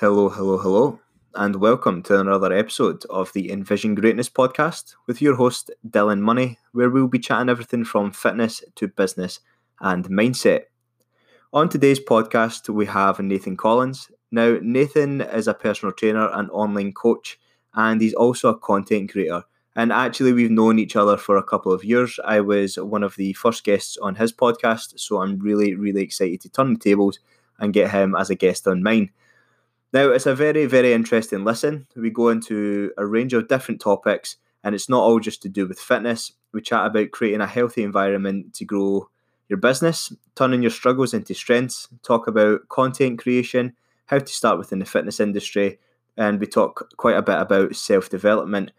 Hello, hello, hello, and welcome to another episode of the Envision Greatness podcast with your host, Dylan Money, where we'll be chatting everything from fitness to business and mindset. On today's podcast, we have Nathan Collins. Now, Nathan is a personal trainer and online coach, and he's also a content creator. And actually, we've known each other for a couple of years. I was one of the first guests on his podcast, so I'm really, really excited to turn the tables and get him as a guest on mine. Now, it's a very, very interesting listen. We go into a range of different topics, and it's not all just to do with fitness. We chat about creating a healthy environment to grow your business, turning your struggles into strengths, talk about content creation, how to start within the fitness industry, and we talk quite a bit about self development.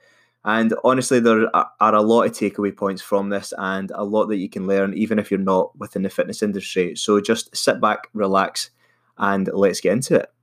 And honestly, there are a lot of takeaway points from this and a lot that you can learn, even if you're not within the fitness industry. So just sit back, relax, and let's get into it.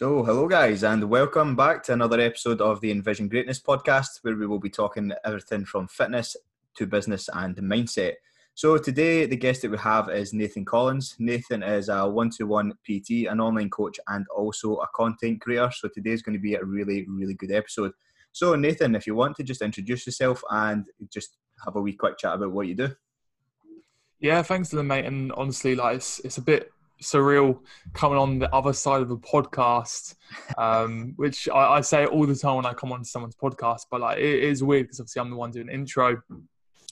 So, hello guys, and welcome back to another episode of the Envision Greatness podcast, where we will be talking everything from fitness to business and mindset. So, today the guest that we have is Nathan Collins. Nathan is a one to one PT, an online coach, and also a content creator. So, today is going to be a really, really good episode. So, Nathan, if you want to just introduce yourself and just have a wee quick chat about what you do. Yeah, thanks, to the mate. And honestly, like it's, it's a bit surreal coming on the other side of a podcast, um, which I, I, say all the time when I come on someone's podcast. But like, it is weird because obviously I'm the one doing the intro.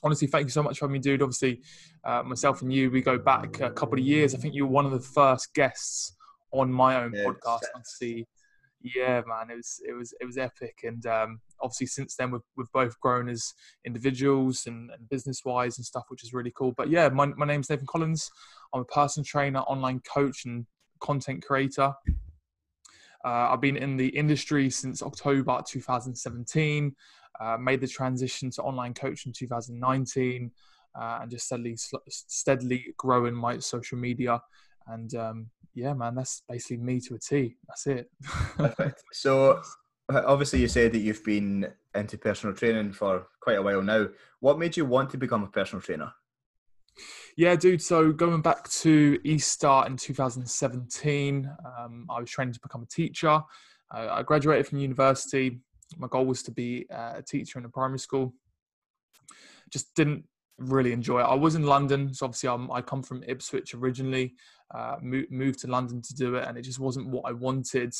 Honestly, thank you so much for having me, dude. Obviously, uh, myself and you, we go back a couple of years. I think you were one of the first guests on my own yeah, podcast. see yeah, man, it was it was it was epic, and um, obviously since then we've we've both grown as individuals and, and business wise and stuff, which is really cool. But yeah, my my name's Nathan Collins. I'm a personal trainer, online coach, and content creator. Uh, I've been in the industry since October 2017. Uh, made the transition to online coach in 2019, uh, and just steadily steadily growing my social media and um, yeah, man, that's basically me to a T. That's it. Perfect. So, obviously, you said that you've been into personal training for quite a while now. What made you want to become a personal trainer? Yeah, dude. So going back to Easter in 2017, um, I was training to become a teacher. I graduated from university. My goal was to be a teacher in a primary school. Just didn't really enjoy it. I was in London, so obviously I'm, i come from Ipswich originally, uh, moved, moved to London to do it, and it just wasn't what I wanted.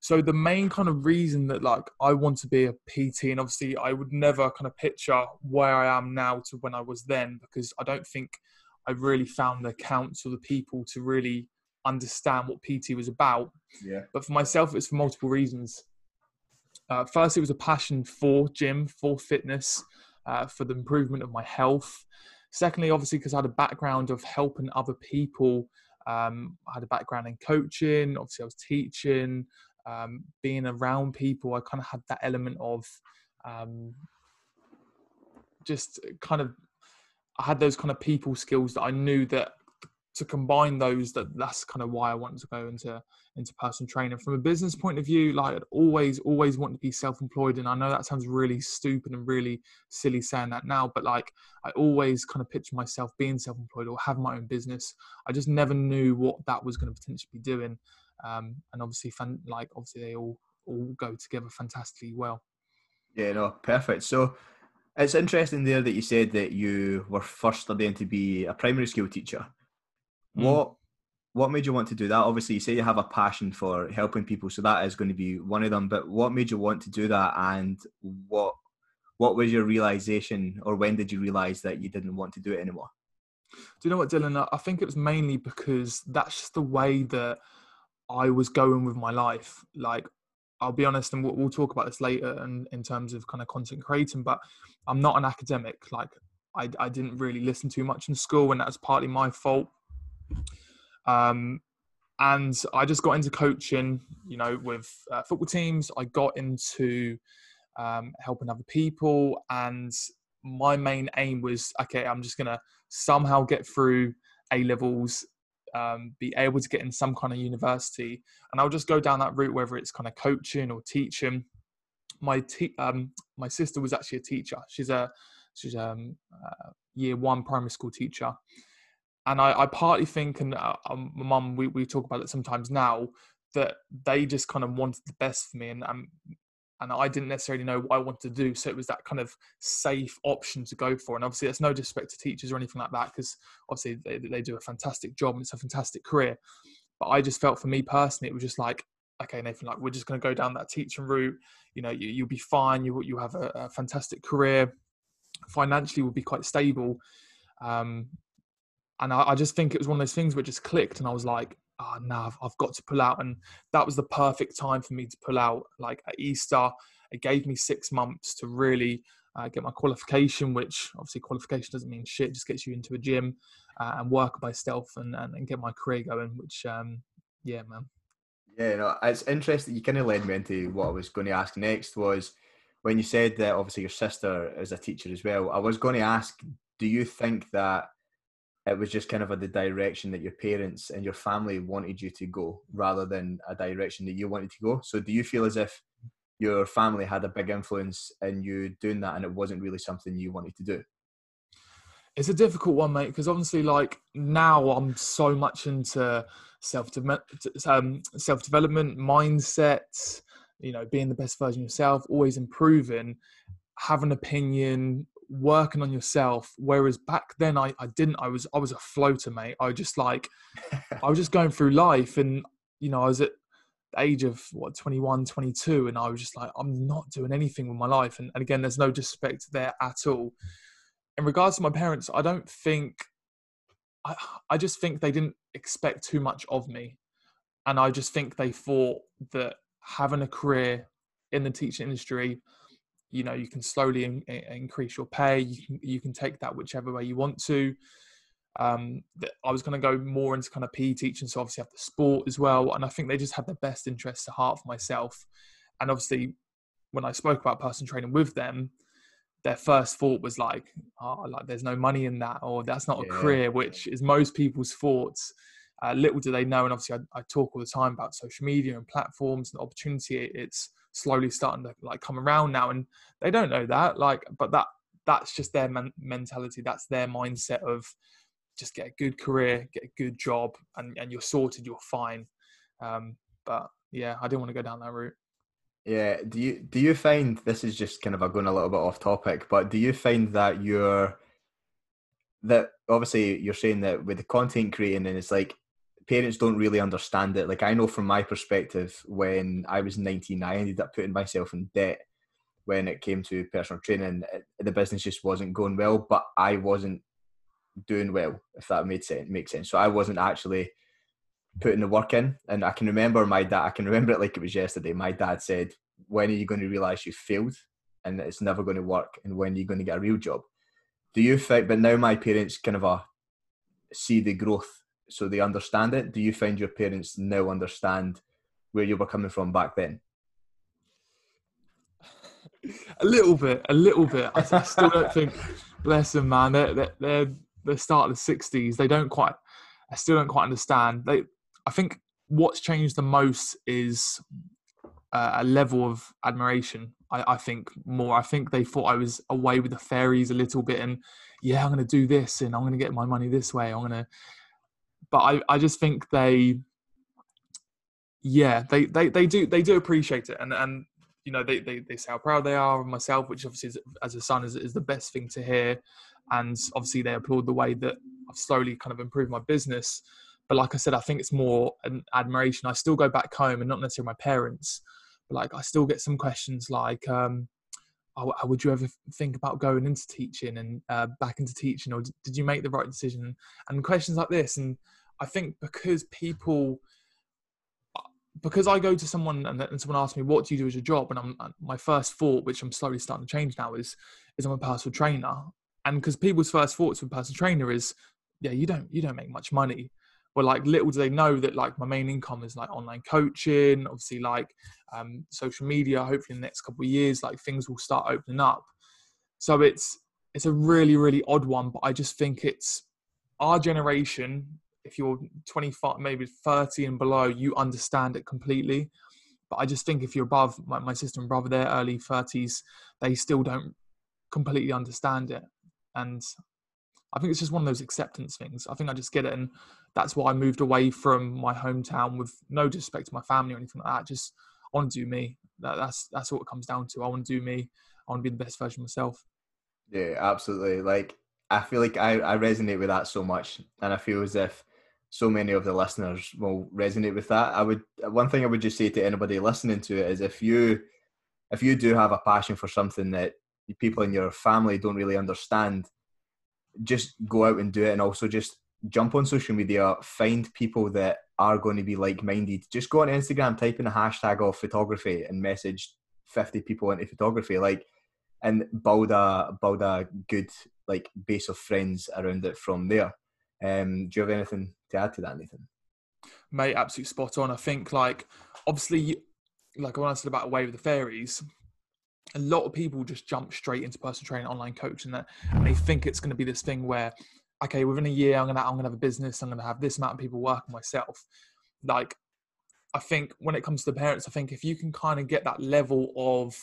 So the main kind of reason that like I want to be a PT, and obviously I would never kind of picture where I am now to when I was then, because I don't think I've really found the accounts or the people to really understand what PT was about. Yeah. But for myself, it's for multiple reasons. Uh, first, it was a passion for gym, for fitness uh, for the improvement of my health. Secondly, obviously, because I had a background of helping other people. Um, I had a background in coaching. Obviously, I was teaching, um, being around people. I kind of had that element of um, just kind of. I had those kind of people skills that I knew that to combine those that that's kind of why I wanted to go into into personal training. From a business point of view like I'd always always want to be self-employed and I know that sounds really stupid and really silly saying that now but like I always kind of picture myself being self-employed or have my own business. I just never knew what that was going to potentially be doing um, and obviously fun, like obviously they all all go together fantastically well. Yeah no perfect. So it's interesting there that you said that you were first studying to be a primary school teacher Mm. What what made you want to do that? Obviously, you say you have a passion for helping people, so that is going to be one of them. But what made you want to do that, and what what was your realization, or when did you realize that you didn't want to do it anymore? Do you know what, Dylan? I think it was mainly because that's just the way that I was going with my life. Like, I'll be honest, and we'll, we'll talk about this later, in, in terms of kind of content creating. But I'm not an academic. Like, I, I didn't really listen too much in school, and that's partly my fault um, and I just got into coaching, you know, with uh, football teams. I got into um, helping other people, and my main aim was okay, I'm just gonna somehow get through A levels, um, be able to get in some kind of university, and I'll just go down that route, whether it's kind of coaching or teaching. my te- um, my sister was actually a teacher. She's a she's um uh, year one primary school teacher, and I, I partly think, and uh, um, my mum we we talk about it sometimes now that they just kind of wanted the best for me, and um, and I didn't necessarily know what I wanted to do. So it was that kind of safe option to go for. And obviously, that's no disrespect to teachers or anything like that, because obviously they, they do a fantastic job and it's a fantastic career. But I just felt for me personally, it was just like, okay, Nathan, like we're just going to go down that teaching route. You know, you, will be fine. You you have a, a, fantastic career. Financially, will be quite stable. Um, and I, I just think it was one of those things where it just clicked, and I was like, oh no, I've, I've got to pull out. And that was the perfect time for me to pull out. Like at Easter, it gave me six months to really uh, get my qualification, which obviously qualification doesn't mean shit, just gets you into a gym uh, and work by stealth and, and, and, get my career going, which, um, yeah, man. Yeah, no, it's interesting. You kind of led me into what I was going to ask next was when you said that obviously your sister is a teacher as well. I was going to ask, do you think that it was just kind of a, the direction that your parents and your family wanted you to go rather than a direction that you wanted to go. So do you feel as if your family had a big influence in you doing that and it wasn't really something you wanted to do? It's a difficult one, mate, because obviously, like now, I'm so much into self um, self development, mindset. You know, being the best version of yourself, always improving, have an opinion, working on yourself whereas back then I, I didn't i was i was a floater mate. I just like i was just going through life and you know i was at the age of what 21 22 and i was just like i'm not doing anything with my life. And, and again there's no disrespect there at all. In regards to my parents i don't think I, I just think they didn't expect too much of me. And i just think they thought that having a career in the teaching industry you know you can slowly in, in, increase your pay you can you can take that whichever way you want to um, I was going to go more into kind of PE teaching, so obviously have the sport as well. And I think they just had their best interests at heart for myself. And obviously, when I spoke about person training with them, their first thought was like, "Oh, like there's no money in that, or that's not yeah. a career," which is most people's thoughts. Uh, little do they know, and obviously I, I, talk all the time about social media and platforms and opportunity. It's slowly starting to like come around now and they don't know that like but that that's just their men- mentality that's their mindset of just get a good career get a good job and, and you're sorted you're fine. Um, but yeah i didn't want to go down that route. Yeah do you do you find this is just kind of a going a little bit off topic but do you find that you're that obviously you're saying that with the content creating and it's like parents don't really understand it. Like I know from my perspective, when I was 19, I ended up putting myself in debt when it came to personal training. The business just wasn't going well, but I wasn't doing well, if that made sense. Makes sense. So I wasn't actually putting the work in. And I can remember my dad. I can remember it like it was yesterday. My dad said, "When are you going to realize you failed and it's never going to work? And when are you going to get a real job?" Do you think? But now my parents kind of uh, see the growth so they understand it. Do you find your parents now understand where you were coming from back then? a little bit, a little bit. I, I still don't think, bless them, man. They're, they're, the start of the 60s. They don't quite, I still don't quite understand. They, I think what's changed the most is uh, a level of admiration. I, I, think more. I think they thought I was away with the fairies a little bit, and yeah, I'm going to do this, and I'm going to get my money this way. I'm going to, but I, I just think they yeah they, they they do they do appreciate it. And and you know they, they, they say how proud they are of myself which obviously is, as a son is, is the best thing to hear. And obviously they applaud the way that i've slowly kind of improved my business. But like i said i think it's more an admiration. I still go back home and not necessarily my parents but like i still get some questions like um oh, would you ever think about going into teaching and uh, back into teaching? Or did you make the right decision? And questions like this. And I think because people, because I go to someone and, and someone asks me, "What do you do as a job?" and I'm my first thought, which I'm slowly starting to change now, is is I'm a personal trainer. And because people's first thoughts with personal trainer is, yeah, you don't you don't make much money. Well, like little do they know that like my main income is like online coaching, obviously like um, social media. Hopefully, in the next couple of years, like things will start opening up. So it's it's a really really odd one, but I just think it's our generation if you're 25 maybe 30 and below you understand it completely But I just think if you're above my, sister and brother, their early 30s, they still don't completely understand it. And I think it's just one of those acceptance things. I think I just get it. And that's why I moved away from my hometown with no disrespect to my family or anything like that. Just I want to do me. That, that's that's what it comes down to. I want to do me. I want to be the best version of myself. Yeah, absolutely. Like I feel like I, I resonate with that so much, and I feel as if so many of the listeners will resonate with that. I would one thing I would just say to anybody listening to it is if you if you do have a passion for something that people in your family don't really understand, just go out and do it, and also just jump on social media, find people that are going to be like minded. Just go on Instagram, type in a hashtag of photography, and message fifty people into photography. Like and build a build a good like base of friends around it from there. Um, do you have anything to add to that, Nathan? Mate, absolutely spot on. I think like obviously, like when I said about away with the fairies, a lot of people just jump straight into personal training, online coaching, that and they think it's going to be this thing where, okay, within a year I'm gonna I'm gonna have a business, I'm gonna have this amount of people working myself. Like, I think when it comes to the parents, I think if you can kind of get that level of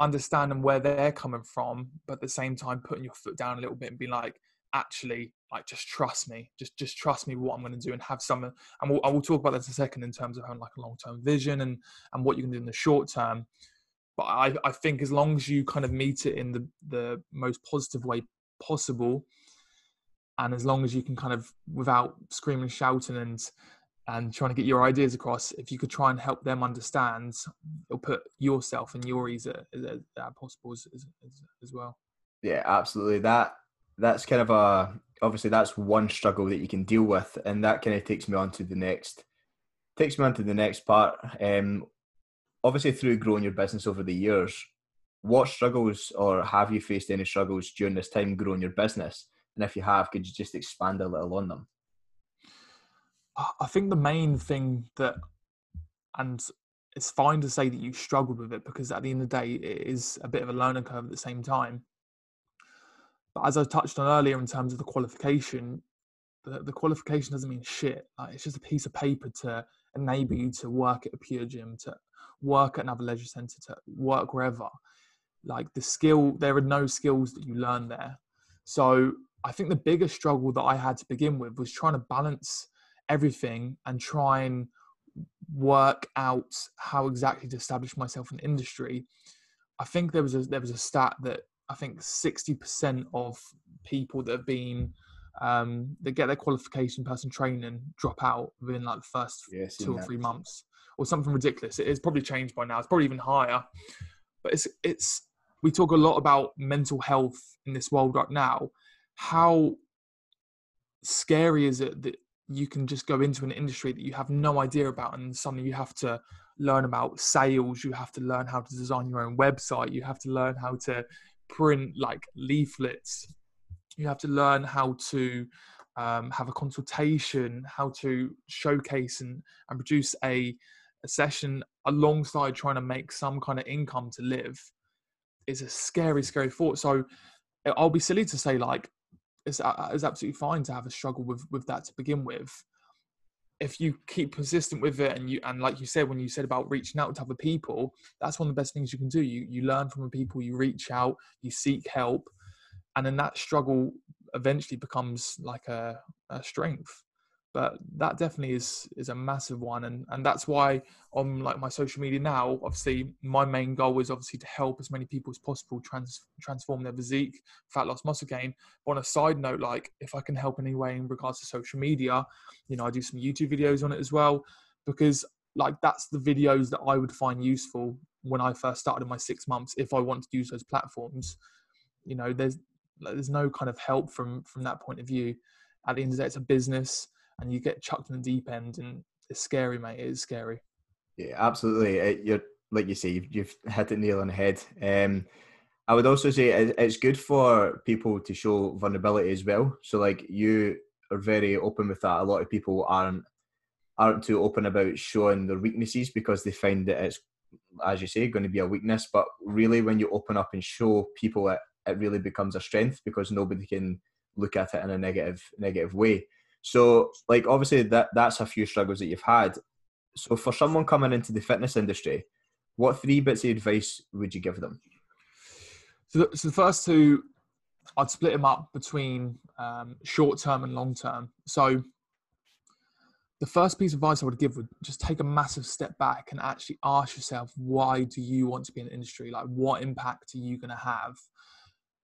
understanding where they're coming from, but at the same time putting your foot down a little bit and be like, actually, like just trust me, just just trust me what I'm going to do and have some. And we'll, I will talk about that in a second in terms of having like a long term vision and and what you can do in the short term. But I I think as long as you kind of meet it in the the most positive way possible, and as long as you can kind of without screaming, shouting, and and trying to get your ideas across, if you could try and help them understand or put yourself and your ease at, at, at possible as, as, as, well. Yeah, absolutely. That that's kind of a obviously that's one struggle that you can deal with, and that kind of takes me on to the next takes me on to the next part. Um, obviously, through growing your business over the years, what struggles or have you faced any struggles during this time growing your business? And if you have, could you just expand a little on them? I think the main thing that, and it's fine to say that you struggled with it because at the end of the day, it is a bit of a learning curve at the same time. But as I touched on earlier, in terms of the qualification, the, the qualification doesn't mean shit. Like, it's just a piece of paper to enable you to work at a pure gym, to work at another leisure centre, to work wherever. Like the skill, there are no skills that you learn there. So I think the biggest struggle that I had to begin with was trying to balance everything and try and work out how exactly to establish myself in the industry. I think there was a there was a stat that I think sixty percent of people that have been um, that get their qualification person training drop out within like the first two or three months or something ridiculous. It is probably changed by now. It's probably even higher. But it's it's we talk a lot about mental health in this world right now. How scary is it that you can just go into an industry that you have no idea about and suddenly you have to learn about sales you have to learn how to design your own website you have to learn how to print like leaflets. You have to learn how to um, have a consultation how to showcase and, and produce a, a session alongside trying to make some kind of income to live is a scary scary thought. So i'll be silly to say like it's, uh, it's absolutely fine to have a struggle with with that to begin with if you keep persistent with it and you and like you said when you said about reaching out to other people that's one of the best things you can do. You you learn from the people you reach out you seek help and then that struggle eventually becomes like a, a strength but that definitely is is a massive one and and that's why on like my social media now obviously my main goal is obviously to help as many people as possible trans, transform their physique fat loss muscle gain. But on a side note like if i can help in any way in regards to social media you know i do some youtube videos on it as well because like that's the videos that i would find useful when i first started in my six months if i want to use those platforms. You know there's there's no kind of help from from that point of view. At the end of the day it's a business and you get chucked in the deep end, and it's scary, mate. It is scary. Yeah, absolutely. It, you're like you say, you've, you've hit it nail on the head. Um, I would also say it's good for people to show vulnerability as well. So, like you are very open with that. A lot of people aren't aren't too open about showing their weaknesses because they find that it's, as you say, going to be a weakness. But really, when you open up and show people it, it really becomes a strength because nobody can look at it in a negative negative way. So, like, obviously, that that's a few struggles that you've had. So, for someone coming into the fitness industry, what three bits of advice would you give them? So the, so the first two, I'd split them up between um, short term and long term. So the first piece of advice I would give would just take a massive step back and actually ask yourself, why do you want to be in the industry? Like, what impact are you going to have?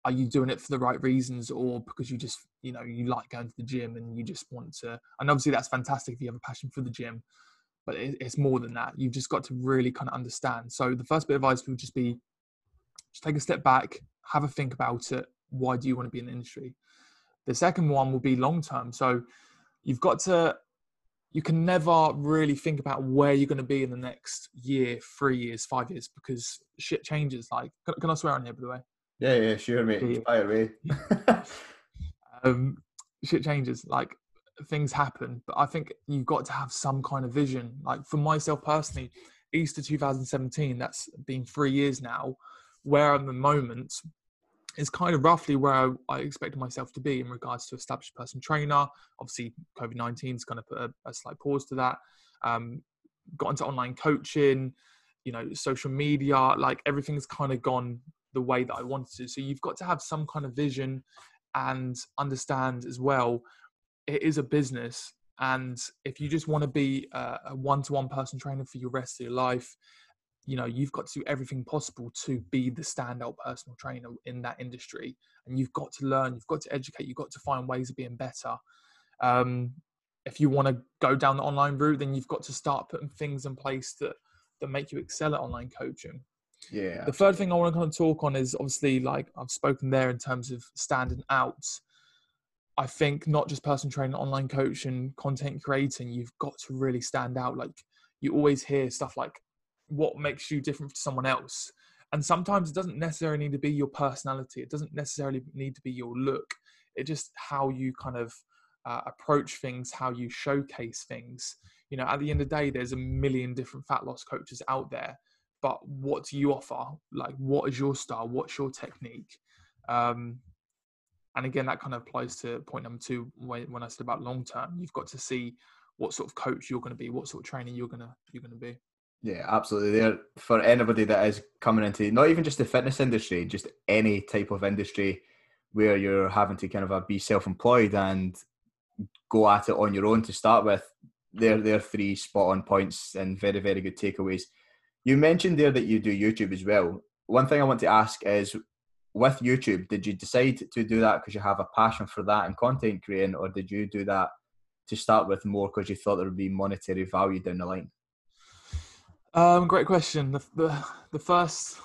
Are you doing it for the right reasons or because you just, you know, you like going to the gym and you just want to? And obviously, that's fantastic if you have a passion for the gym, but it's more than that. You've just got to really kind of understand. So, the first bit of advice would just be just take a step back, have a think about it. Why do you want to be in the industry? The second one will be long term. So, you've got to you can never really think about where you're going to be in the next year, three years, five years, because shit changes. Like, can, can I swear on here, by the way? Yeah, yeah, sure, mate. Yeah. Fire away. um, shit changes. Like, things happen, but I think you've got to have some kind of vision. Like, for myself personally, Easter 2017, that's been three years now, where I'm at the moment is kind of roughly where I, I, expected myself to be in regards to established person trainer. Obviously, COVID 19 is going to put a, a, slight pause to that. Um, got into online coaching, you know, social media, like everything's kind of gone the way that I wanted to. So you've got to have some kind of vision and understand as well, it is a business. And if you just want to be a one to one person trainer for your rest of your life, you know you've got to do everything possible to be the standout personal trainer in that industry and you've got to learn you've got to educate you've got to find ways of being better um, if you want to go down the online route then you've got to start putting things in place that that make you excel at online coaching yeah the third thing i want to kind of talk on is obviously like i've spoken there in terms of standing out i think not just personal training online coaching content creating you've got to really stand out like you always hear stuff like what makes you different to someone else. And sometimes it doesn't necessarily need to be your personality. It doesn't necessarily need to be your look. It just how you kind of uh, approach things, how you showcase things. You know, at the end of the day, there's a million different fat loss coaches out there. But what do you offer? Like, what is your style? What's your technique? Um, and again, that kind of applies to point number two when, when I said about long term. You've got to see what sort of coach you're going to be, what sort of training you're going to you're to be. Yeah, absolutely. There for anybody that is coming into not even just the fitness industry, just any type of industry where you're having to kind of uh, be self-employed and go at it on your own to start with. There are three spot on points and very, very good takeaways. You mentioned there that you do YouTube as well. One thing I want to ask is, with YouTube, did you decide to do that because you have a passion for that and content creating, or did you do that to start with more because you thought there would be monetary value down the line? Um, great question. The, the, the first,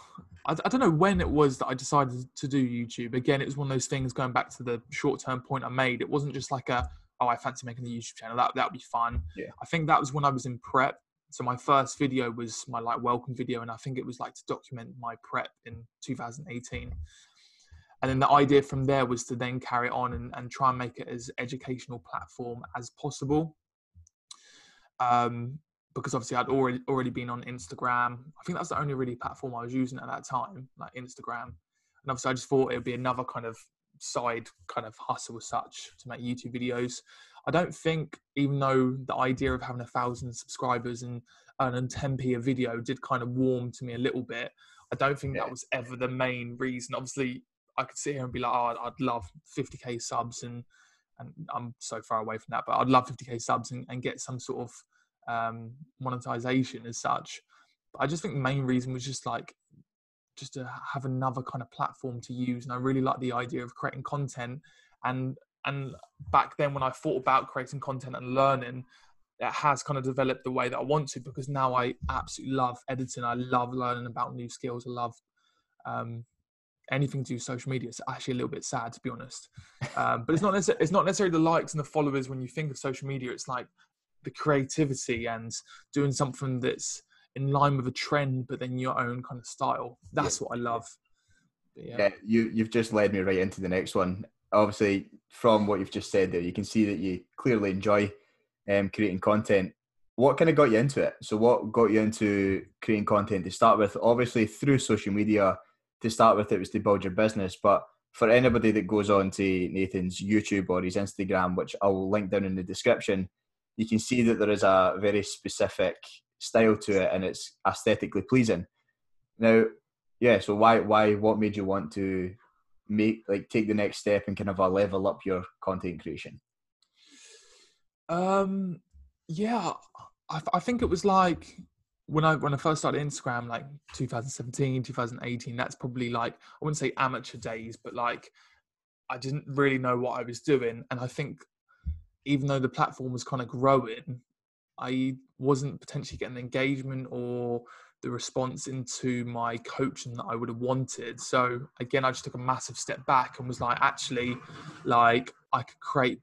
I, I, don't know when it was that I decided to do YouTube. Again, it was one of those things going back to the short term point I made. It wasn't just like a, oh, I fancy making a YouTube channel. That that would be fun. Yeah. I think that was when I was in prep. So my first video was my like welcome video, and I think it was like to document my prep in 2018. And then the idea from there was to then carry on and, and try and make it as educational platform as possible. Um, because obviously I'd already already been on Instagram. I think that's the only really platform I was using at that time, like Instagram. And obviously I just thought it would be another kind of side kind of hustle as such to make YouTube videos. I don't think, even though the idea of having a thousand subscribers and earning 10p a video did kind of warm to me a little bit, I don't think that was ever the main reason. Obviously, I could sit here and be like, oh, I'd love 50k subs and and I'm so far away from that, but I'd love 50k subs and, and get some sort of um, monetization as such. But I just think the main reason was just like just to have another kind of platform to use, and I really like the idea of creating content. And and back then when I thought about creating content and learning, it has kind of developed the way that I want to because now I absolutely love editing. I love learning about new skills. I love um, anything to do with social media. It's actually a little bit sad to be honest, um, but it's not necessarily, it's not necessarily the likes and the followers when you think of social media. It's like the creativity and doing something that's in line with a trend, but then your own kind of style. That's yeah. what I love. Yeah. yeah, you you've just led me right into the next one. Obviously, from what you've just said there, you can see that you clearly enjoy um, creating content. What kind of got you into it? So, what got you into creating content to start with? Obviously, through social media. To start with, it was to build your business, but for anybody that goes on to Nathan's YouTube or his Instagram, which I'll link down in the description, you can see that there is a very specific style to it and it's aesthetically pleasing. Now, yeah, so why why what made you want to make like take the next step and kind of a level up your content creation? Um yeah, I, I think it was like when I when I first started Instagram, like 2017, 2018, that's probably like I wouldn't say amateur days, but like I didn't really know what I was doing. And I think even though the platform was kind of growing, I wasn't potentially getting engagement or the response into my coaching that I would have wanted. So again, I just took a massive step back and was like, actually, like I could create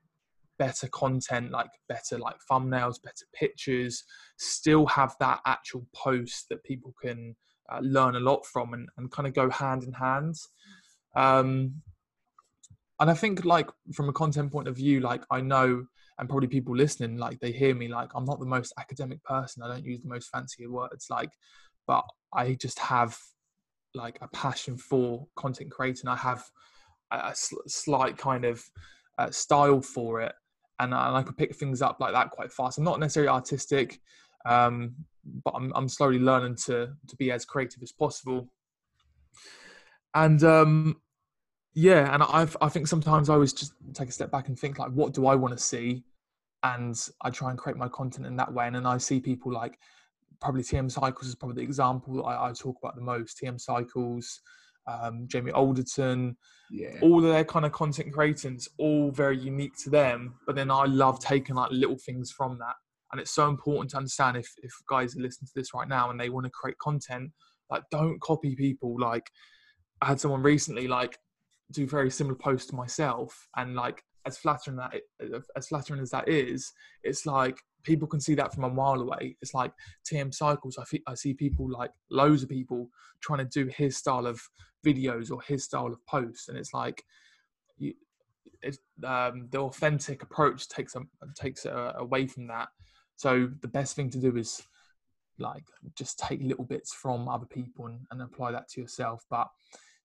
better content, like better like thumbnails, better pictures, still have that actual post that people can uh, learn a lot from and, and kind of go hand in hand. Um, and I think like from a content point of view, like I know and probably people listening, like they hear me, like I'm not the most academic person. I don't use the most fancy words, like, but I just have like a passion for content creating. I have a, a slight kind of uh, style for it and, and I pick things up like that quite fast. I'm not necessarily artistic, um, but I'm, I'm slowly learning to to be as creative as possible. And um, yeah, and I I think sometimes I always just take a step back and think like, what do I want to see? And I try and create my content in that way. And then I see people like probably TM Cycles is probably the example I, I talk about the most. TM Cycles, um, Jamie Alderton, yeah. all of their kind of content creators, all very unique to them. But then I love taking like little things from that. And it's so important to understand if, if guys are listening to this right now and they want to create content, like don't copy people. Like I had someone recently like do very similar posts to myself and like as flattering that as flattering as that is, it's like people can see that from a mile away. It's like TM Cycles. I, I see people like loads of people trying to do his style of videos or his style of posts, and it's like you, um, the authentic approach takes um, takes uh, away from that. So the best thing to do is like just take little bits from other people and, and apply that to yourself. But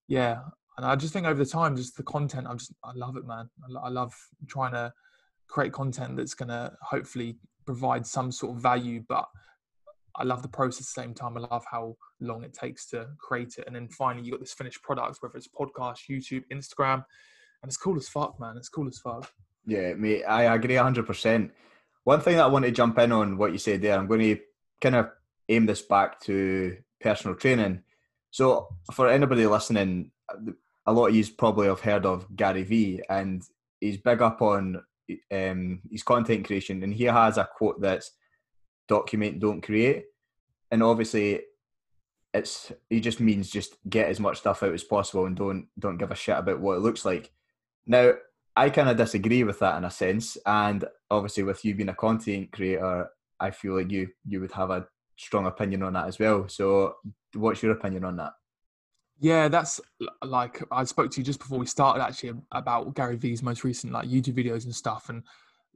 yeah, and I just think over the time, just the content, I just I love it, man. I, I love trying to create content that's to hopefully provide some sort of value, but I love the process at the same time. I love how long it takes to create it. And then finally, you got this finished product, whether it's podcast, YouTube, Instagram, and it's cool as fuck, man. It's cool as fuck. Yeah, mate, I agree 100%. One thing that I want to jump in on what you said there, I'm going to kind of aim this back to personal training. So, for anybody listening, a lot of you probably have heard of Gary Vee, and he's big up on um, his content creation, and he has a quote that's "document, don't create," and obviously, it's he just means just get as much stuff out as possible and don't don't give a shit about what it looks like. Now, I kind of disagree with that in a sense, and obviously, with you being a content creator, I feel like you you would have a strong opinion on that as well. So, what's your opinion on that? Yeah, that's like I spoke to you just before we started actually about Gary Vee's most recent like YouTube videos and stuff, and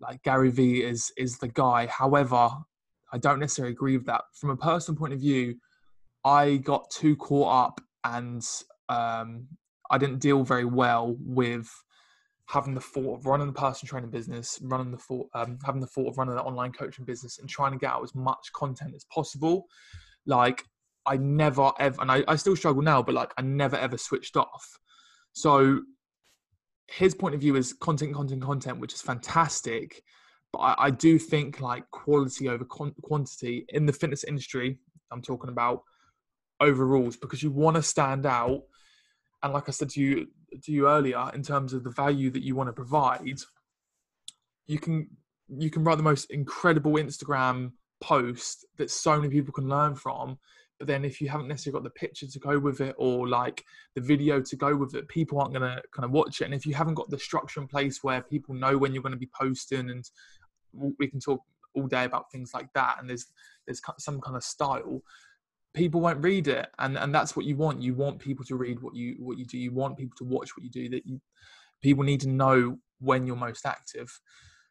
like Gary Vee is is the guy. However, I don't necessarily agree with that. From a personal point of view, I got too caught up and um, I didn't deal very well with having the thought of running the personal training business, running the thought, um, having the thought of running an online coaching business, and trying to get out as much content as possible. Like I never ever, and I, I still struggle now, but like I never ever switched off. So his point of view is content, content, content, which is fantastic. But I, I do think like quality over con- quantity in the fitness industry. I'm talking about overalls because you want to stand out. And like I said to you to you earlier, in terms of the value that you want to provide, you can you can write the most incredible Instagram post that so many people can learn from but then if you haven't necessarily got the picture to go with it or like the video to go with it people aren't going to kind of watch it. And if you haven't got the structure in place where people know when you're going to be posting and we can talk all day about things like that and there's there's some kind of style people won't read it. And and that's what you want. You want people to read what you what you do. You want people to watch what you do that you people need to know when you're most active.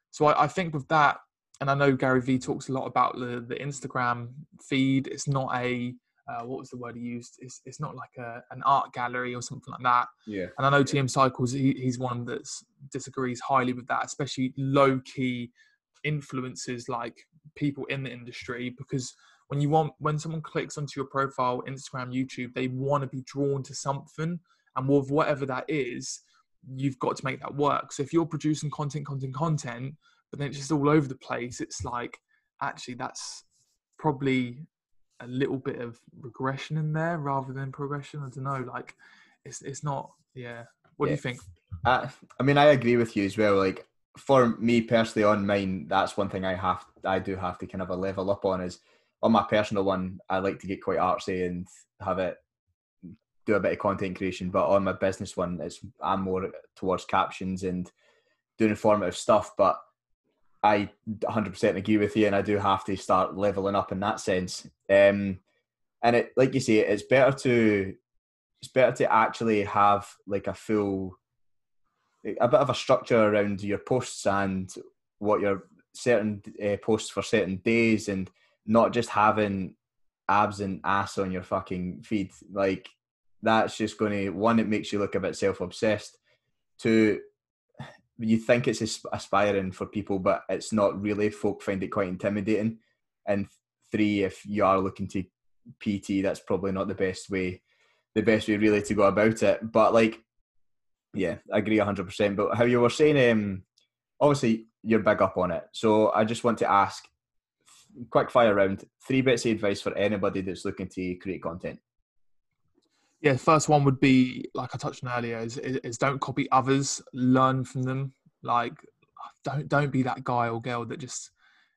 So I, I think with that and I know Gary Vee talks a lot about the, the Instagram feed. It's not a uh, what was the word he used? It's, it's not like a, an art gallery or something like that. Yeah. And I know TM Cycles, he, he's one that disagrees highly with that, especially low key influences like people in the industry because when you want when someone clicks onto your profile instagram youtube they want to be drawn to something and with whatever that is you've got to make that work so if you're producing content content content but then it's just all over the place. It's like actually that's probably a little bit of regression in there rather than progression. I don't know like it's it's not yeah. What yeah. do you think? Uh, i mean i agree with you as well like for me personally on mine that's one thing i have i do have to kind of a level up on is on my personal one i like to get quite artsy and have it do a bit of content creation but on my business one it's i'm more towards captions and doing informative stuff but i 100% agree with you and i do have to start leveling up in that sense. Um, and it like you say it's better to it's better to actually have like a full a bit of a structure around your posts and what your certain uh, posts for certain days and not just having abs and ass on your fucking feed. Like that's just going to one it makes you look a bit self-obsessed. Two you think it's aspiring for people but it's not really. Folk find it quite intimidating. And three if you are looking to pt that's probably not the best way the best way really to go about it. But like yeah i agree 100% but how you were saying um obviously you're big up on it. So i just want to ask quick fire round three bits of advice for anybody that's looking to create content yeah first one would be like i touched on earlier is, is don't copy others learn from them. Like don't don't be that guy or girl that just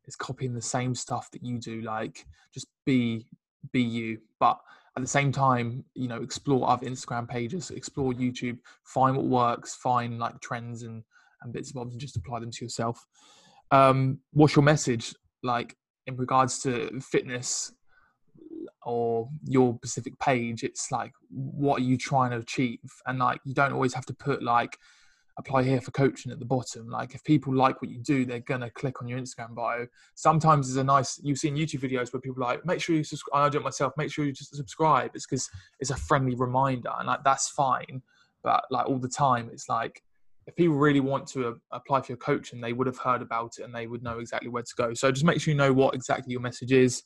is copying the same stuff that you do. Like just be be you. But at the same time you know explore other instagram pages explore youtube find what works find like trends and and bits and bobs and just apply them to yourself. Um what's your message like in regards to fitness or your specific page it's like what are you trying to achieve? And like you don't always have to put like apply here for coaching at the bottom. Like if people like what you do they're gonna click on your instagram bio. Sometimes there's a nice you've seen youtube videos where people like make sure you subscribe i do it myself make sure you just subscribe. It's because it's a friendly reminder and like that's fine. But like all the time it's like if people really want to uh, apply for your coaching, they would have heard about it and they would know exactly where to go. So just make sure you know what exactly your message is,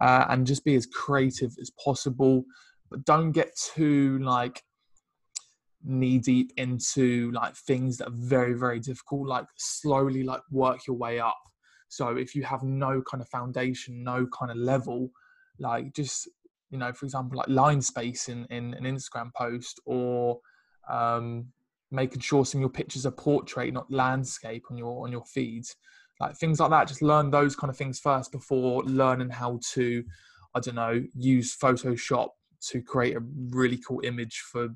uh, and just be as creative as possible. But don't get too like knee deep into like things that are very very difficult. Like slowly like work your way up. So if you have no kind of foundation, no kind of level, like just you know, for example, like line space in in an Instagram post or um, making sure some of your pictures are portrait, not landscape on your on your feeds, like things like that. Just learn those kind of things first before learning how to, I don't know, use Photoshop to create a really cool image for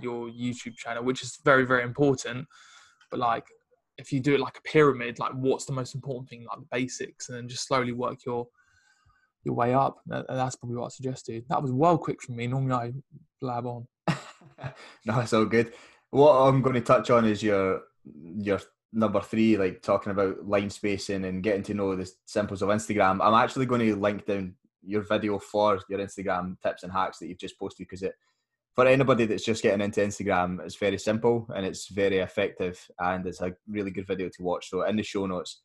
your YouTube channel, which is very very important. But like, if you do it like a pyramid, like what's the most important thing, like the basics, and then just slowly work your your way up. That's probably what I suggested. That was well quick from me. Normally I blab on. no, it's all good what I'm going to touch on is your your number three, like talking about line spacing and getting to know the simples of Instagram. I'm actually going to link down your video for your Instagram tips and hacks that you've just posted because it for anybody that's just getting into Instagram, it's very simple and it's very effective and it's a really good video to watch. So in the show notes,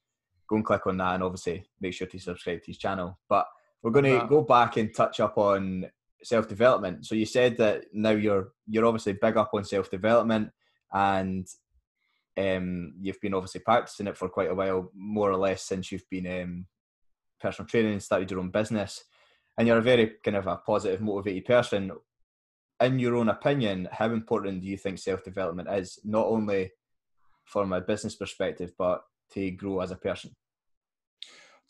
go and click on that and obviously make sure to subscribe to his channel. But we're going to go back and touch up on self development. So you said that now you're you're obviously big up on self development, and um, you've been obviously practicing it for quite a while, more or less since you've been um, personal training and started your own business. And you're a very kind of a positive, motivated person. In your own opinion, how important do you think self development is, not only from a business perspective, but to grow as a person?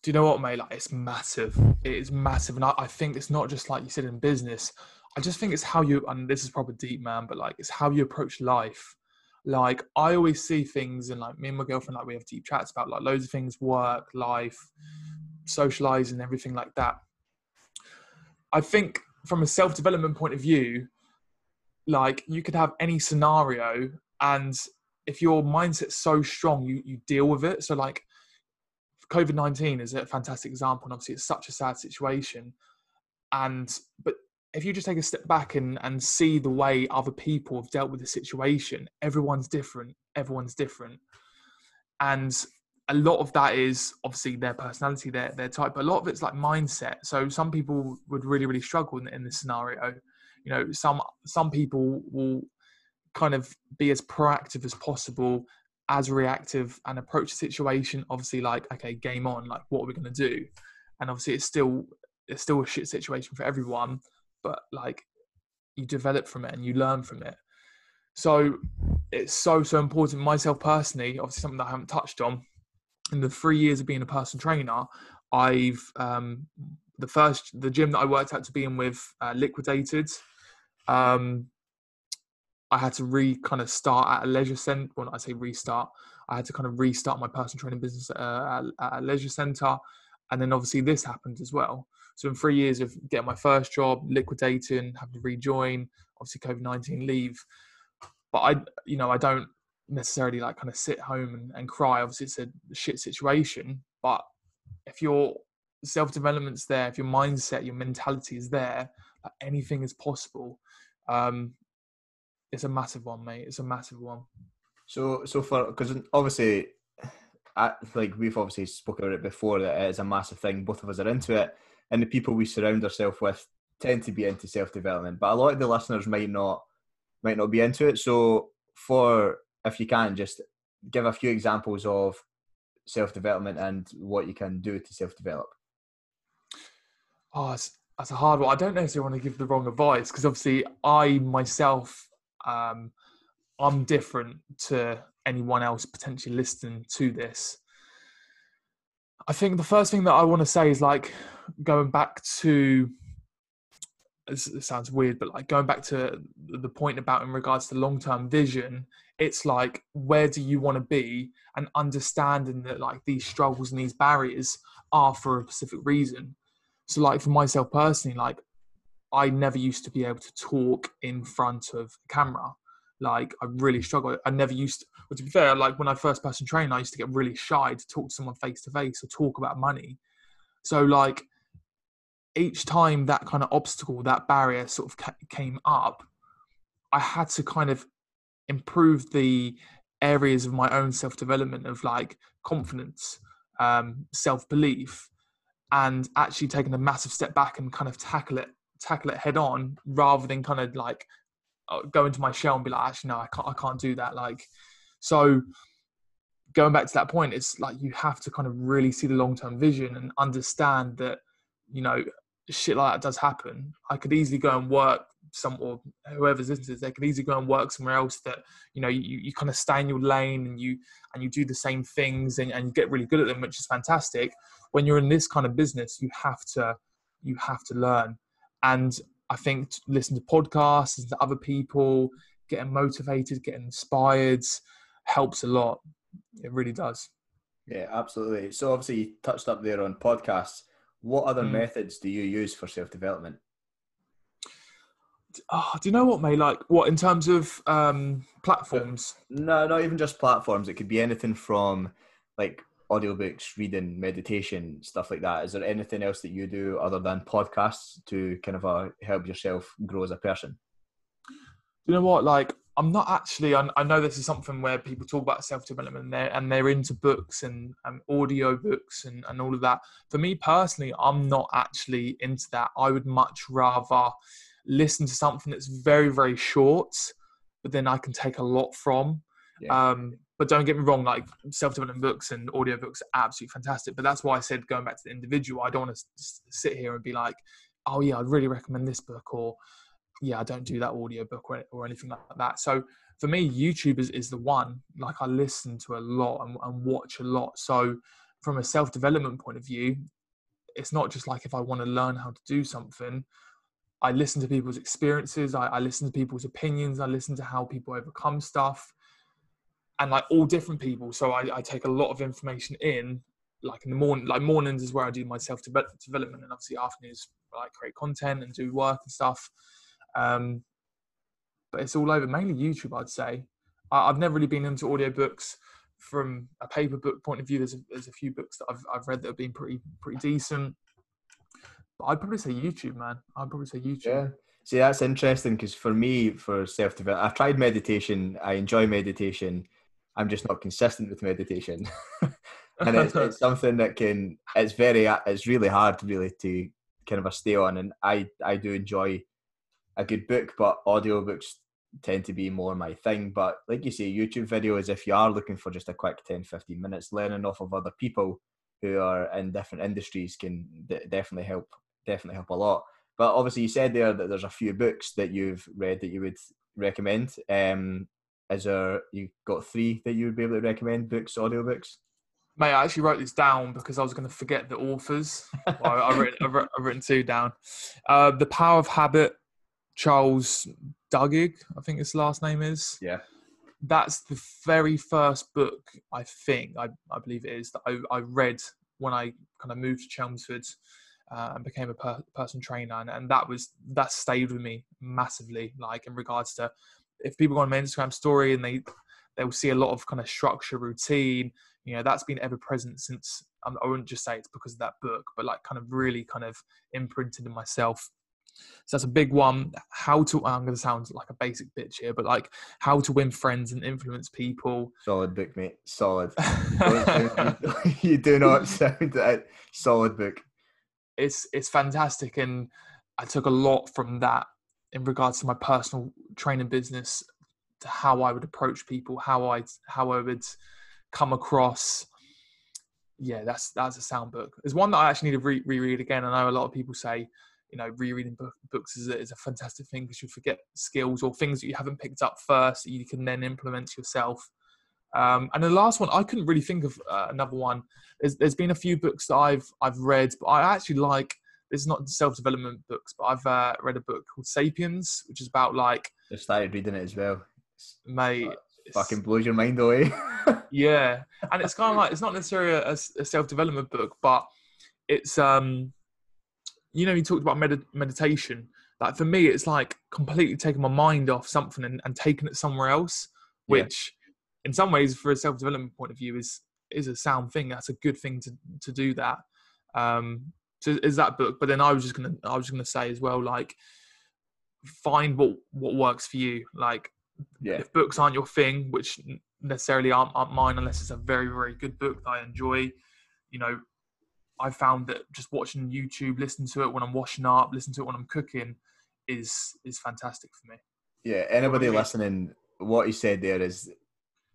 do you know what, mate? Like, it's massive. It is massive, and I, I, think it's not just like you said in business. I just think it's how you, and this is probably deep, man, but like it's how you approach life. Like I always see things, and like me and my girlfriend, like we have deep chats about like loads of things, work, life, socializing, everything like that. I think from a self development point of view, like you could have any scenario, and if your mindset's so strong, you you deal with it. So like COVID 19 is a fantastic example. And obviously, it's such a sad situation. And, but if you just take a step back and, and see the way other people have dealt with the situation, everyone's different. Everyone's different. And a lot of that is obviously their personality, their their type, but a lot of it's like mindset. So some people would really really struggle in, in this scenario. You know, some some people will kind of be as proactive as possible, as reactive, and approach the situation obviously like okay, game on. Like what are we going to do? And obviously it's still it's still a shit situation for everyone, but like you develop from it and you learn from it. So it's so so important. Myself personally, obviously something that I haven't touched on in the three years of being a personal trainer, I've um, the first the gym that I worked at to begin with uh, liquidated. Um, I had to re kind of start at a leisure center. When I say restart, I had to kind of restart my personal training business uh, at, at a leisure center, and then obviously this happened as well. So in three years of getting my first job, liquidating, having to rejoin, obviously COVID nineteen leave, but I, you know, I don't necessarily like kind of sit home and, and cry. Obviously, it's a shit situation, but if your self development's there, if your mindset, your mentality is there, like anything is possible. Um, it's a massive one, mate. It's a massive one. So, so for because obviously, I, like we've obviously spoken about it before, that it is a massive thing. Both of us are into it, and the people we surround ourselves with tend to be into self development. But a lot of the listeners might not might not be into it. So, for if you can, just give a few examples of self development and what you can do to self develop. Oh, that's, that's a hard one. I don't necessarily want to give the wrong advice because obviously I myself, um, I'm different to anyone else potentially listening to this. I think the first thing that I want to say is like going back to it sounds weird, but like going back to the point about in regards to long term vision, it's like where do you want to be and understanding that like these struggles and these barriers are for a specific reason. So like for myself personally, like I never used to be able to talk in front of camera. Like I really struggled. I never used to, well, to be fair, like when I first person trained, I used to get really shy to talk to someone face to face or talk about money. So like each time that kind of obstacle, that barrier sort of came up, I had to kind of improve the areas of my own self development of like confidence, um, self belief, and actually taking a massive step back and kind of tackle it, tackle it head on, rather than kind of like Uh, go into my shell and be like, actually, no, I can't, I can't do that. Like, so going back to that point, it's like you have to kind of really see the long term vision and understand that, you know, shit like that does happen, I could easily go and work some or whoever's listening they could easily go and work somewhere else that you know you, you kind of stay in your lane and you and you do the same things and, and you get really good at them which is fantastic. When you're in this kind of business you have to you have to learn. And i think listen to podcasts listen to other people getting motivated getting inspired helps a lot it really does yeah absolutely so obviously you touched up there on podcasts what other mm. methods do you use for self development? Oh, do you know what, mate? Like, what in terms of um, platforms? No, not even just platforms. It could be anything from like audiobooks, reading, meditation, stuff like that. Is there anything else that you do other than podcasts to kind of uh, help yourself grow as a person? You know what? Like, I'm not actually. I, I know this is something where people talk about self development and they're, and they're into books and um, audio books and, and all of that. For me personally, I'm not actually into that. I would much rather listen to something that's very, very short, but then I can take a lot from. Yeah. Um, but don't get me wrong, like self development books and audio books are absolutely fantastic. But that's why I said going back to the individual, I don't want to sit here and be like, oh, yeah, I'd really recommend this book or yeah, I don't do that audio book or, or anything like that. So for me, YouTube is, is the one. Like I listen to a lot and, and watch a lot. So from a self development point of view, it's not just like if I want to learn how to do something, I listen to people's experiences, I, I listen to people's opinions, I listen to how people overcome stuff, and like all different people. So I, I take a lot of information in. Like in the morning, like mornings is where I do my self development, and obviously afternoons like create content and do work and stuff. Um, but it's all over, mainly YouTube, I'd say. I, have never really been into audiobooks from a paper book point of view. There's a, there's a few books that I've, I've read that have been pretty pretty decent. But I'd probably say YouTube, man. I'd probably say YouTube. Yeah. See, that's interesting because for me, for self development, I've tried meditation. I enjoy meditation. I'm just not consistent with meditation. and it's, it's something that can. It's very. It's really hard, really, to kind of stay on. And I I do enjoy a good book, but audiobooks tend to be more my thing. But like you say, YouTube videos, if you are looking for just a quick 10, 15 minutes, learning off of other people who are in different industries can d- definitely help. Definitely help a lot. But obviously, you said there that there's a few books that you've read that you would recommend. Um, is there you got three that you would be able to recommend books, audiobooks? Mate, I actually wrote this down because I was going to forget the authors. well, I, have written, written two down. Uh, the Power of Habit, Charles Duhigg, I think his last name is. Yeah. That's the very first book I think I, I believe it is that I, I read when I kind of moved to Chelmsford uh, and became a per- person trainer, and, and that was that stayed with me massively. Like in regards to if people go on my Instagram story and they they'll see a lot of kind of structure, routine. You know, that's been ever present since. Um, I wouldn't just say it's because of that book, but like kind of really kind of imprinted in myself. So that's a big one. How to, I'm going to sound like a basic bitch here, but like how to win friends and influence people. Solid book, mate. Solid. you do not sound that solid book. It's, it's fantastic. And I took a lot from that in regards to my personal training business to how I would approach people, how I how I would come across. Yeah, that's that's a sound book. There's one that I actually need to re- reread again. I know a lot of people say, you know, rereading book, books is a, is a fantastic thing because you forget skills or things that you haven't picked up first that you can then implement yourself. Um, and the last one, I couldn't really think of uh, another one. There's, there's been a few books that I've I've read, but I actually like it's not self development books, but I've uh, read a book called Sapiens, which is about like. I started reading it as well. Mate, fucking blows your mind away. yeah, and it's kind of like it's not necessarily a, a self development book, but it's um, you know, you talked about med- meditation. Like for me, it's like completely taking my mind off something and, and taking it somewhere else, which yeah. in some ways, for a self development point of view, is is a sound thing. That's a good thing to to do that. Um, so is that book. But then I was just gonna I was just gonna say as well, like find what what works for you. Like yeah. if books aren't your thing, which necessarily aren't, aren't mine unless it's a very very good book that I enjoy, you know, I found that just watching YouTube, listening to it when I'm washing up, listening to it when I'm cooking, is is fantastic for me. Yeah, anybody listening, what he said there is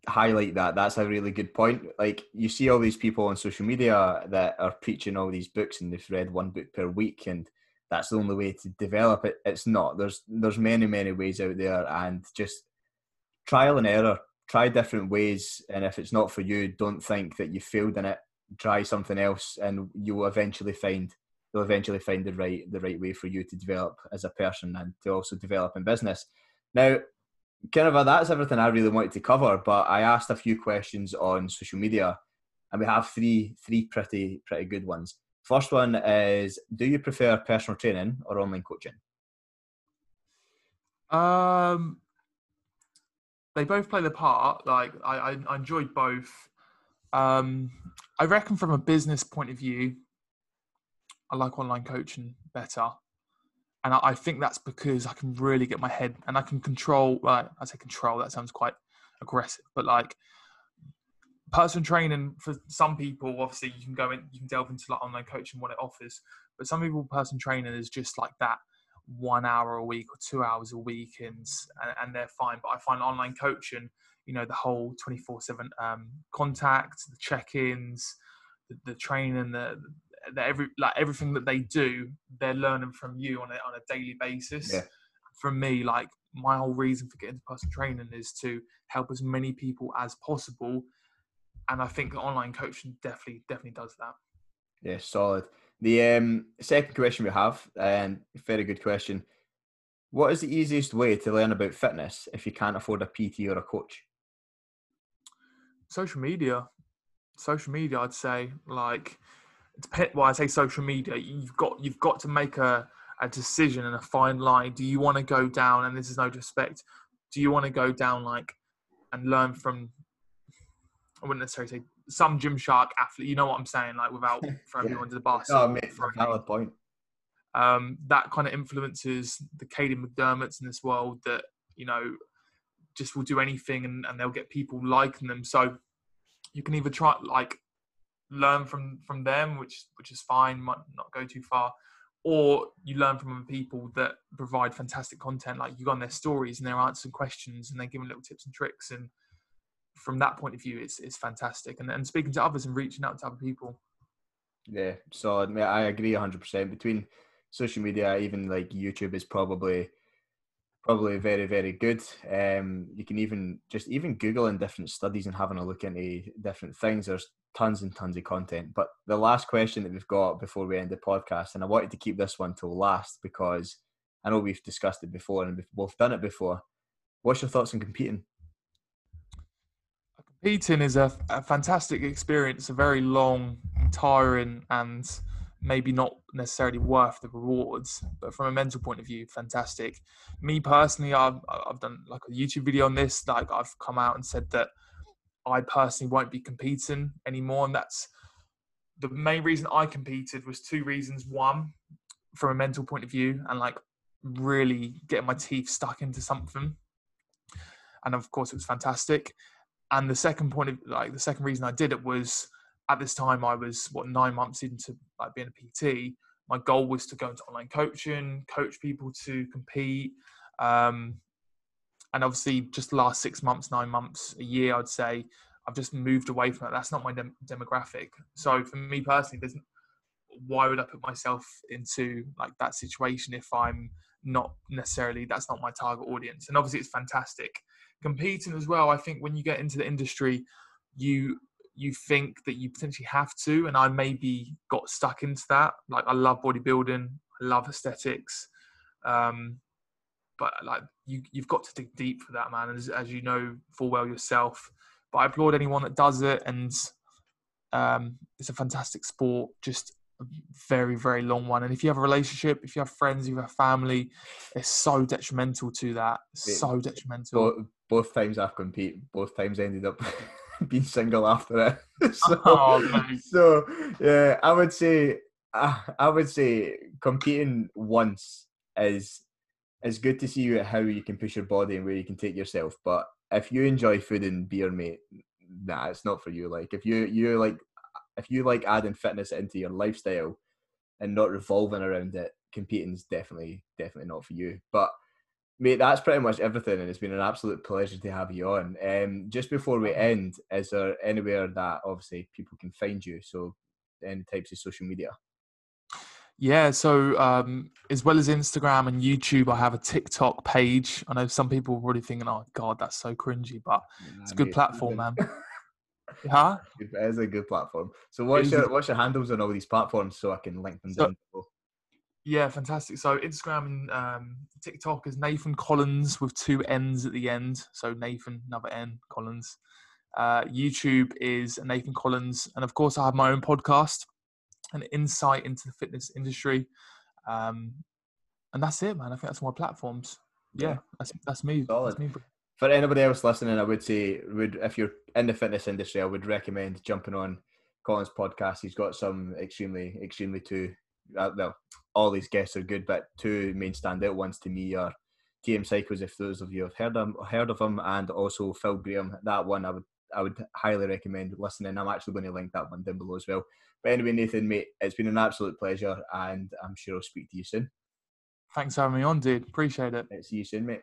highlight that. That's a really good point. Like you see all these people on social media that are preaching all these books and they've read one book per week and that's the only way to develop it. It's not. There's there's many, many ways out there and just trial and error. Try different ways and if it's not for you, don't think that you failed in it. Try something else and you will eventually find you'll eventually find the right the right way for you to develop as a person and to also develop in business. Now, kind of a, that's everything I really wanted to cover. But I asked a few questions on social media, and we have three three pretty pretty good ones. First one is: Do you prefer personal training or online coaching? Um, they both play the part. Like I, I, I enjoyed both. Um, I reckon from a business point of view, I like online coaching better and I, I, think that's because I can really get my head and I can control. Well, I say control. That sounds quite aggressive, but like personal training for some people, obviously you can go in, you can delve into like online coaching what it offers. But some people, personal training is just like that one hour a week or two hours a week, and and, they're fine. But I find online coaching, you know, the whole twenty four seven um, contact, the check ins, the, the training, the that every like everything that they do, they're learning from you on a on a daily basis. Yeah. From me, like my whole reason for getting into personal training is to help as many people as possible, and I think online coaching definitely definitely does that. Yeah, solid. The um, second question we have, and um, very good question. What is the easiest way to learn about fitness if you can't afford a PT or a coach? Social media. Social media, I'd say. Like, well, I say social media, you've got you've got to make a, a decision and a fine line. Do you want to go down? And this is no disrespect. Do you want to go down like and learn from? I wouldn't necessarily say some Gymshark athlete. You know what I'm saying? Like without throwing yeah. you under the bus. Oh, valid point. Um, that kind of influences the Katie McDermotts in this world that you know just will do anything and, and they'll get people liking them. So you can either try like learn from from them, which which is fine, might not go too far, or you learn from people that provide fantastic content, like you go on their stories and they're answering questions and they're giving little tips and tricks, and from that point of view, it's it's fantastic. And and speaking to others and reaching out to other people. Yeah, so I agree hundred percent. Between social media, even like YouTube, is probably probably very very good. Um, you can even just even google in different studies and having a look into different things there's tons and tons of content. But the last question that we've got before we end the podcast and i wanted to keep this one till last because i know we've discussed it before and we've both done it before. What's your thoughts on competing? Competing is a, a fantastic experience a very long tiring and maybe not necessarily worth the rewards, but from a mental point of view, fantastic. Me personally, I've I've done like a YouTube video on this. Like I've come out and said that I personally won't be competing anymore, and that's the main reason I competed was two reasons. One, from a mental point of view, and like really getting my teeth stuck into something, and of course it was fantastic. And the second point of like the second reason I did it was at this time I was what nine months into like being a PT. My goal was to go into online coaching, coach people to compete, um, and obviously just last six months, nine months, a year, I'd say I've just moved away from that. That's not my dem- demographic. So for me personally, there's why would I put myself into like that situation if I'm not necessarily that's not my target audience. And obviously it's fantastic. Competing as well, I think when you get into the industry, you you think that you potentially have to and i maybe got stuck into that. Like i love bodybuilding i love aesthetics um, but like you you've got to dig deep for that man as, as you know full well yourself. But i applaud anyone that does it and um, it's a fantastic sport just a very very long one. And if you have a relationship if you have friends you have family it's so detrimental to that. So detrimental. both, both times i've competed both times ended up being single after it. so, oh, so yeah, I would say I, I would say competing once is is good to see how you can push your body and where you can take yourself. But if you enjoy food and beer, mate, nah, it's not for you. Like if you you like if you like adding fitness into your lifestyle and not revolving around it, competing's definitely definitely not for you. But Mate, that's pretty much everything, and it's been an absolute pleasure to have you on. Um, just before we end, is there anywhere that obviously people can find you? So, any types of social media? Yeah, so um, as well as Instagram and YouTube, I have a TikTok page. I know some people are already thinking, "Oh God, that's so cringy," but it's a good platform, man. yeah, it is a good platform. So, what's your what's your handles on all these platforms so I can link them so, down below? Yeah, fantastic. So Instagram and um, TikTok is Nathan Collins with two N's at the end. So Nathan, another N, Collins. Uh, YouTube is Nathan Collins, and of course I have my own podcast, an insight into the fitness industry, um, and that's it, man. I think that's my platforms. Yeah, that's that's me. That's me. For anybody else listening, I would say, would if you're in the fitness industry, I would recommend jumping on Collins' podcast. He's got some extremely, extremely two uh, well, all these guests are good, but two main standout ones to me are TM Psychos. If those of you have heard them, heard of them, and also Phil Graham. That one I would I would highly recommend listening. I'm actually going to link that one down below as well. But anyway, Nathan, mate, it's been an absolute pleasure, and I'm sure I'll speak to you soon. Thanks for having me on, dude. Appreciate it. See you soon, mate.